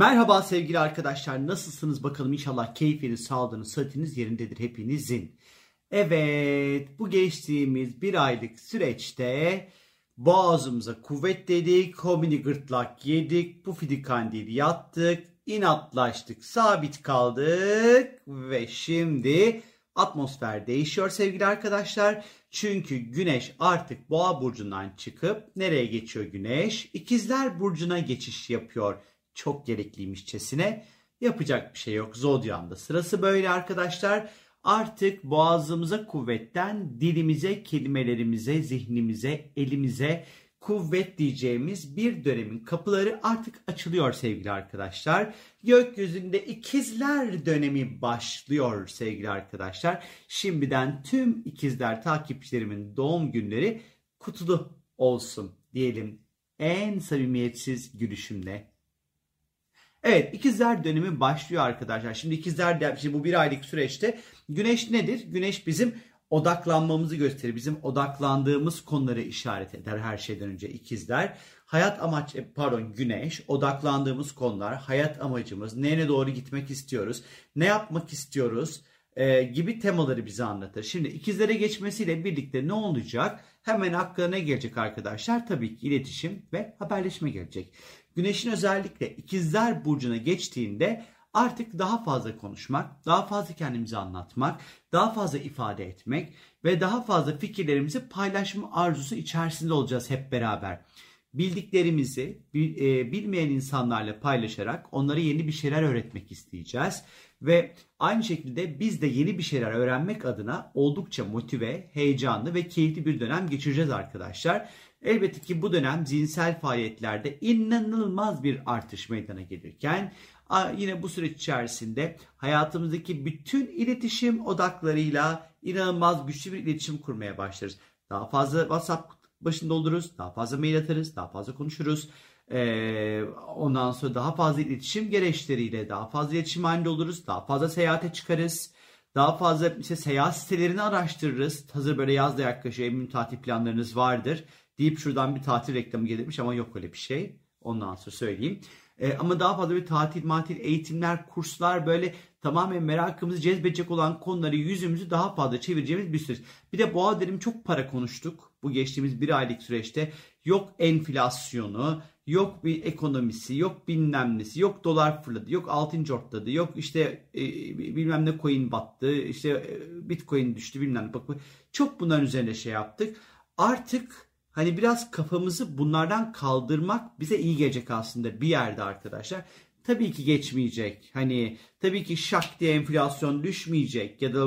Merhaba sevgili arkadaşlar nasılsınız bakalım inşallah keyfiniz, sağlığınız, sıhhatiniz yerindedir hepinizin. Evet bu geçtiğimiz bir aylık süreçte boğazımıza kuvvet dedik, homini gırtlak yedik, pufidi kandil yattık, inatlaştık, sabit kaldık ve şimdi atmosfer değişiyor sevgili arkadaşlar. Çünkü güneş artık boğa burcundan çıkıp nereye geçiyor güneş? İkizler burcuna geçiş yapıyor çok gerekliymişçesine. Yapacak bir şey yok. Zodyam'da sırası böyle arkadaşlar. Artık boğazımıza kuvvetten dilimize, kelimelerimize, zihnimize, elimize kuvvet diyeceğimiz bir dönemin kapıları artık açılıyor sevgili arkadaşlar. Gökyüzünde ikizler dönemi başlıyor sevgili arkadaşlar. Şimdiden tüm ikizler takipçilerimin doğum günleri kutlu olsun diyelim en samimiyetsiz gülüşümle Evet ikizler dönemi başlıyor arkadaşlar. Şimdi ikizler şimdi bu bir aylık süreçte güneş nedir? Güneş bizim odaklanmamızı gösterir. Bizim odaklandığımız konuları işaret eder her şeyden önce ikizler. Hayat amaç e, pardon güneş odaklandığımız konular, hayat amacımız, nereye doğru gitmek istiyoruz, ne yapmak istiyoruz e, gibi temaları bize anlatır. Şimdi ikizlere geçmesiyle birlikte ne olacak? Hemen aklına gelecek arkadaşlar? Tabii ki iletişim ve haberleşme gelecek. Güneşin özellikle ikizler burcuna geçtiğinde artık daha fazla konuşmak, daha fazla kendimizi anlatmak, daha fazla ifade etmek ve daha fazla fikirlerimizi paylaşma arzusu içerisinde olacağız hep beraber. Bildiklerimizi e, bilmeyen insanlarla paylaşarak onlara yeni bir şeyler öğretmek isteyeceğiz. Ve aynı şekilde biz de yeni bir şeyler öğrenmek adına oldukça motive, heyecanlı ve keyifli bir dönem geçireceğiz arkadaşlar. Elbette ki bu dönem zihinsel faaliyetlerde inanılmaz bir artış meydana gelirken yine bu süreç içerisinde hayatımızdaki bütün iletişim odaklarıyla inanılmaz güçlü bir iletişim kurmaya başlarız. Daha fazla WhatsApp başında oluruz, daha fazla mail atarız, daha fazla konuşuruz. Ee, ondan sonra daha fazla iletişim gereçleriyle daha fazla iletişim halinde oluruz, daha fazla seyahate çıkarız. Daha fazla işte seyahat sitelerini araştırırız. Hazır böyle yaz da yaklaşıyor. Eminim tatil planlarınız vardır deyip şuradan bir tatil reklamı gelirmiş ama yok öyle bir şey. Ondan sonra söyleyeyim. E, ama daha fazla bir tatil, matil, eğitimler, kurslar böyle tamamen merakımızı cezbedecek olan konuları yüzümüzü daha fazla çevireceğimiz bir süreç. Bir de boğa dedim çok para konuştuk bu geçtiğimiz bir aylık süreçte. Yok enflasyonu, yok bir ekonomisi, yok bilmem nesi, yok dolar fırladı, yok altın cortladı, yok işte e, bilmem ne coin battı, işte e, bitcoin düştü bilmem ne. Bak, çok bunların üzerine şey yaptık. Artık hani biraz kafamızı bunlardan kaldırmak bize iyi gelecek aslında bir yerde arkadaşlar. Tabii ki geçmeyecek. Hani tabii ki şak diye enflasyon düşmeyecek ya da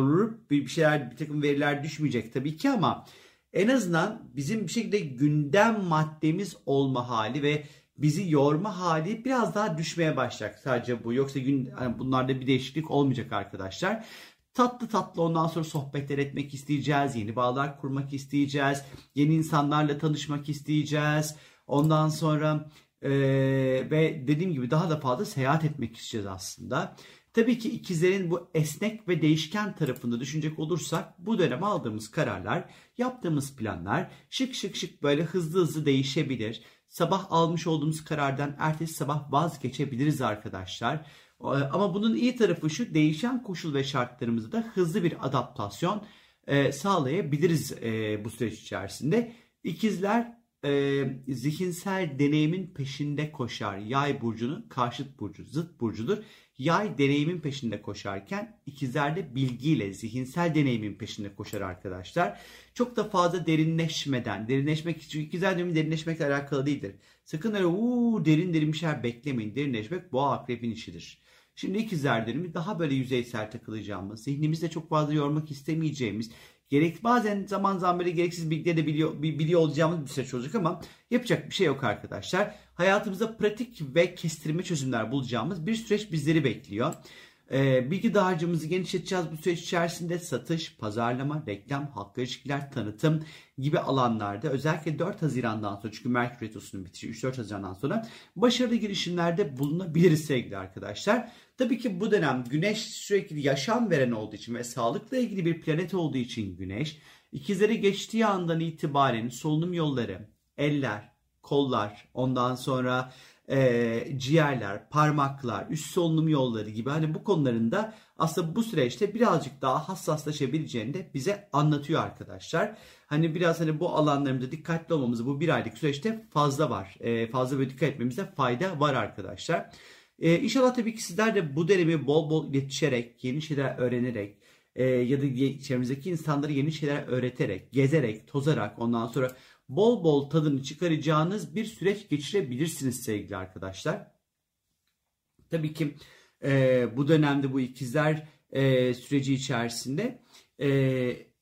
bir şeyler bir takım veriler düşmeyecek tabii ki ama en azından bizim bir şekilde gündem maddemiz olma hali ve bizi yorma hali biraz daha düşmeye başlayacak sadece bu. Yoksa gün yani bunlarda bir değişiklik olmayacak arkadaşlar. Tatlı tatlı ondan sonra sohbetler etmek isteyeceğiz. Yeni bağlar kurmak isteyeceğiz. Yeni insanlarla tanışmak isteyeceğiz. Ondan sonra e, ve dediğim gibi daha da fazla seyahat etmek isteyeceğiz aslında. Tabii ki ikizlerin bu esnek ve değişken tarafında düşünecek olursak bu dönem aldığımız kararlar, yaptığımız planlar şık şık şık böyle hızlı hızlı değişebilir. Sabah almış olduğumuz karardan ertesi sabah vazgeçebiliriz arkadaşlar. Ee, ama bunun iyi tarafı şu değişen koşul ve şartlarımızda da hızlı bir adaptasyon e, sağlayabiliriz e, bu süreç içerisinde. İkizler e, zihinsel deneyimin peşinde koşar. Yay burcunun karşıt burcu, zıt burcudur. Yay deneyimin peşinde koşarken ikizler de bilgiyle, zihinsel deneyimin peşinde koşar arkadaşlar. Çok da fazla derinleşmeden, derinleşmek için ikizler dönemi derinleşmekle alakalı değildir. Sakın öyle uuu derin derin bir şeyler beklemeyin. Derinleşmek boğa akrepin işidir. Şimdi ikizler dönemi daha böyle yüzeysel takılacağımız, zihnimizde çok fazla yormak istemeyeceğimiz, Gerek bazen zaman zaman böyle gereksiz bilgileri de biliyor, biliyor olacağımız bir süreç olacak ama yapacak bir şey yok arkadaşlar. Hayatımızda pratik ve kestirme çözümler bulacağımız bir süreç bizleri bekliyor. Ee, bilgi dağarcığımızı genişleteceğiz bu süreç içerisinde satış, pazarlama, reklam, halkla ilişkiler, tanıtım gibi alanlarda özellikle 4 Haziran'dan sonra çünkü Merkür Retrosu'nun bitişi 3-4 Haziran'dan sonra başarılı girişimlerde bulunabiliriz sevgili arkadaşlar. Tabii ki bu dönem Güneş sürekli yaşam veren olduğu için ve sağlıkla ilgili bir planet olduğu için Güneş ikizleri geçtiği andan itibaren solunum yolları, eller, kollar, ondan sonra e, ciğerler, parmaklar, üst solunum yolları gibi hani bu konularında aslında bu süreçte birazcık daha hassaslaşabileceğini de bize anlatıyor arkadaşlar. Hani biraz hani bu alanlarımızda dikkatli olmamızı bu bir aylık süreçte fazla var. E, fazla böyle dikkat etmemize fayda var arkadaşlar. E, inşallah tabii ki sizler de bu dönemi bol bol iletişerek, yeni şeyler öğrenerek e, ya da çevremizdeki insanları yeni şeyler öğreterek, gezerek, tozarak ondan sonra bol bol tadını çıkaracağınız bir süreç geçirebilirsiniz sevgili arkadaşlar. Tabii ki e, bu dönemde bu ikizler e, süreci içerisinde e,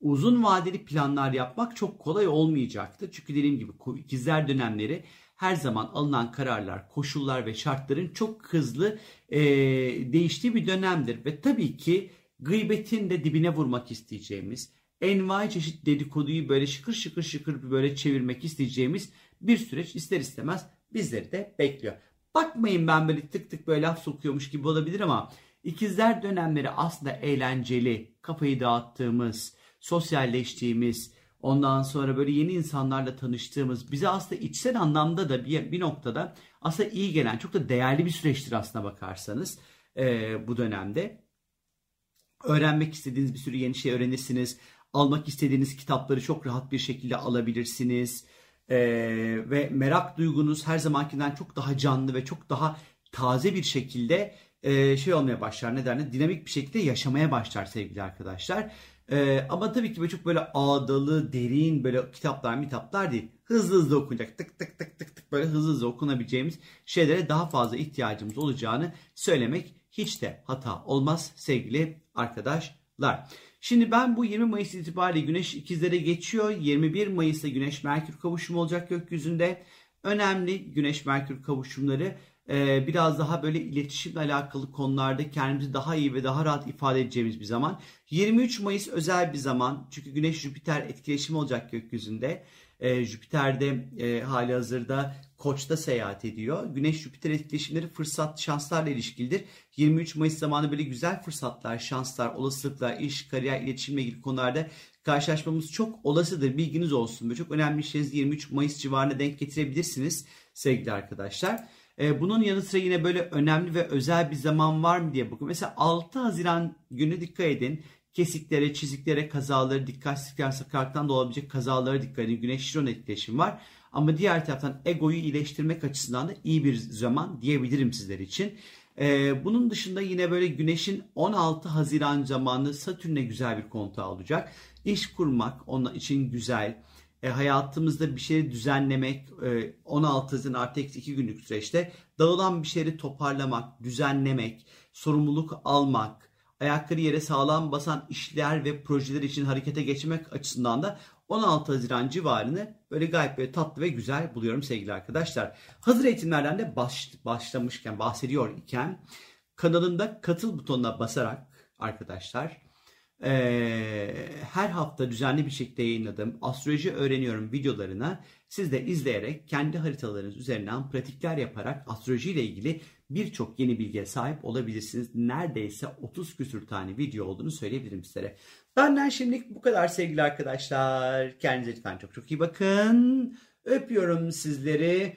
uzun vadeli planlar yapmak çok kolay olmayacaktır. Çünkü dediğim gibi ikizler dönemleri her zaman alınan kararlar, koşullar ve şartların çok hızlı e, değiştiği bir dönemdir. Ve tabii ki gıybetin de dibine vurmak isteyeceğimiz, envai çeşit dedikoduyu böyle şıkır şıkır şıkır böyle çevirmek isteyeceğimiz bir süreç ister istemez bizleri de bekliyor. Bakmayın ben böyle tık tık böyle laf sokuyormuş gibi olabilir ama ikizler dönemleri aslında eğlenceli, kafayı dağıttığımız, sosyalleştiğimiz, ondan sonra böyle yeni insanlarla tanıştığımız, bize aslında içsel anlamda da bir, bir noktada aslında iyi gelen, çok da değerli bir süreçtir aslına bakarsanız e, bu dönemde. Öğrenmek istediğiniz bir sürü yeni şey öğrenirsiniz almak istediğiniz kitapları çok rahat bir şekilde alabilirsiniz. Ee, ve merak duygunuz her zamankinden çok daha canlı ve çok daha taze bir şekilde e, şey olmaya başlar. Nedenle dinamik bir şekilde yaşamaya başlar sevgili arkadaşlar. Ee, ama tabii ki böyle çok böyle ağdalı, derin böyle kitaplar, kitaplar değil. Hızlı hızlı okunacak. Tık tık tık tık tık böyle hızlı hızlı okunabileceğimiz şeylere daha fazla ihtiyacımız olacağını söylemek hiç de hata olmaz sevgili arkadaşlar. Şimdi ben bu 20 Mayıs itibariyle Güneş ikizlere geçiyor. 21 Mayıs'ta Güneş Merkür kavuşumu olacak gökyüzünde. Önemli Güneş Merkür kavuşumları e, biraz daha böyle iletişimle alakalı konularda kendimizi daha iyi ve daha rahat ifade edeceğimiz bir zaman. 23 Mayıs özel bir zaman çünkü Güneş Jüpiter etkileşimi olacak gökyüzünde. E, Jüpiter'de e, hali hazırda Koç'ta seyahat ediyor. Güneş Jüpiter etkileşimleri fırsat şanslarla ilişkilidir. 23 Mayıs zamanı böyle güzel fırsatlar, şanslar, olasılıklar, iş, kariyer, iletişimle ilgili konularda karşılaşmamız çok olasıdır. Bilginiz olsun. Böyle çok önemli işlerinizi 23 Mayıs civarına denk getirebilirsiniz sevgili arkadaşlar. Ee, bunun yanı sıra yine böyle önemli ve özel bir zaman var mı diye bakın. Mesela 6 Haziran günü dikkat edin. Kesiklere, çiziklere, kazaları, dikkatsizlikler, sakarlıktan da olabilecek kazalara dikkat edin. Güneş-Şiron etkileşimi var. Ama diğer taraftan egoyu iyileştirmek açısından da iyi bir zaman diyebilirim sizler için. Ee, bunun dışında yine böyle Güneş'in 16 Haziran zamanı Satürn'e güzel bir kontağı olacak. İş kurmak onun için güzel. E, hayatımızda bir şeyi düzenlemek, e, 16 Haziran artı 2 günlük süreçte dağılan bir şeyleri toparlamak, düzenlemek, sorumluluk almak, ayakları yere sağlam basan işler ve projeler için harekete geçmek açısından da 16 Haziran civarını böyle gayet böyle tatlı ve güzel buluyorum sevgili arkadaşlar. Hazır eğitimlerden de baş, başlamışken bahsediyor iken kanalında katıl butonuna basarak arkadaşlar ee, her hafta düzenli bir şekilde yayınladığım astroloji öğreniyorum videolarına siz de izleyerek kendi haritalarınız üzerinden pratikler yaparak astroloji ile ilgili birçok yeni bilgiye sahip olabilirsiniz. Neredeyse 30 küsür tane video olduğunu söyleyebilirim sizlere. Benden şimdilik bu kadar sevgili arkadaşlar. Kendinize lütfen çok çok iyi bakın. Öpüyorum sizleri.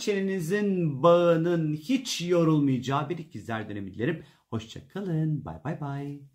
Çenenizin bağının hiç yorulmayacağı bir ikizler dönemi dilerim. Hoşçakalın. Bay bay bay.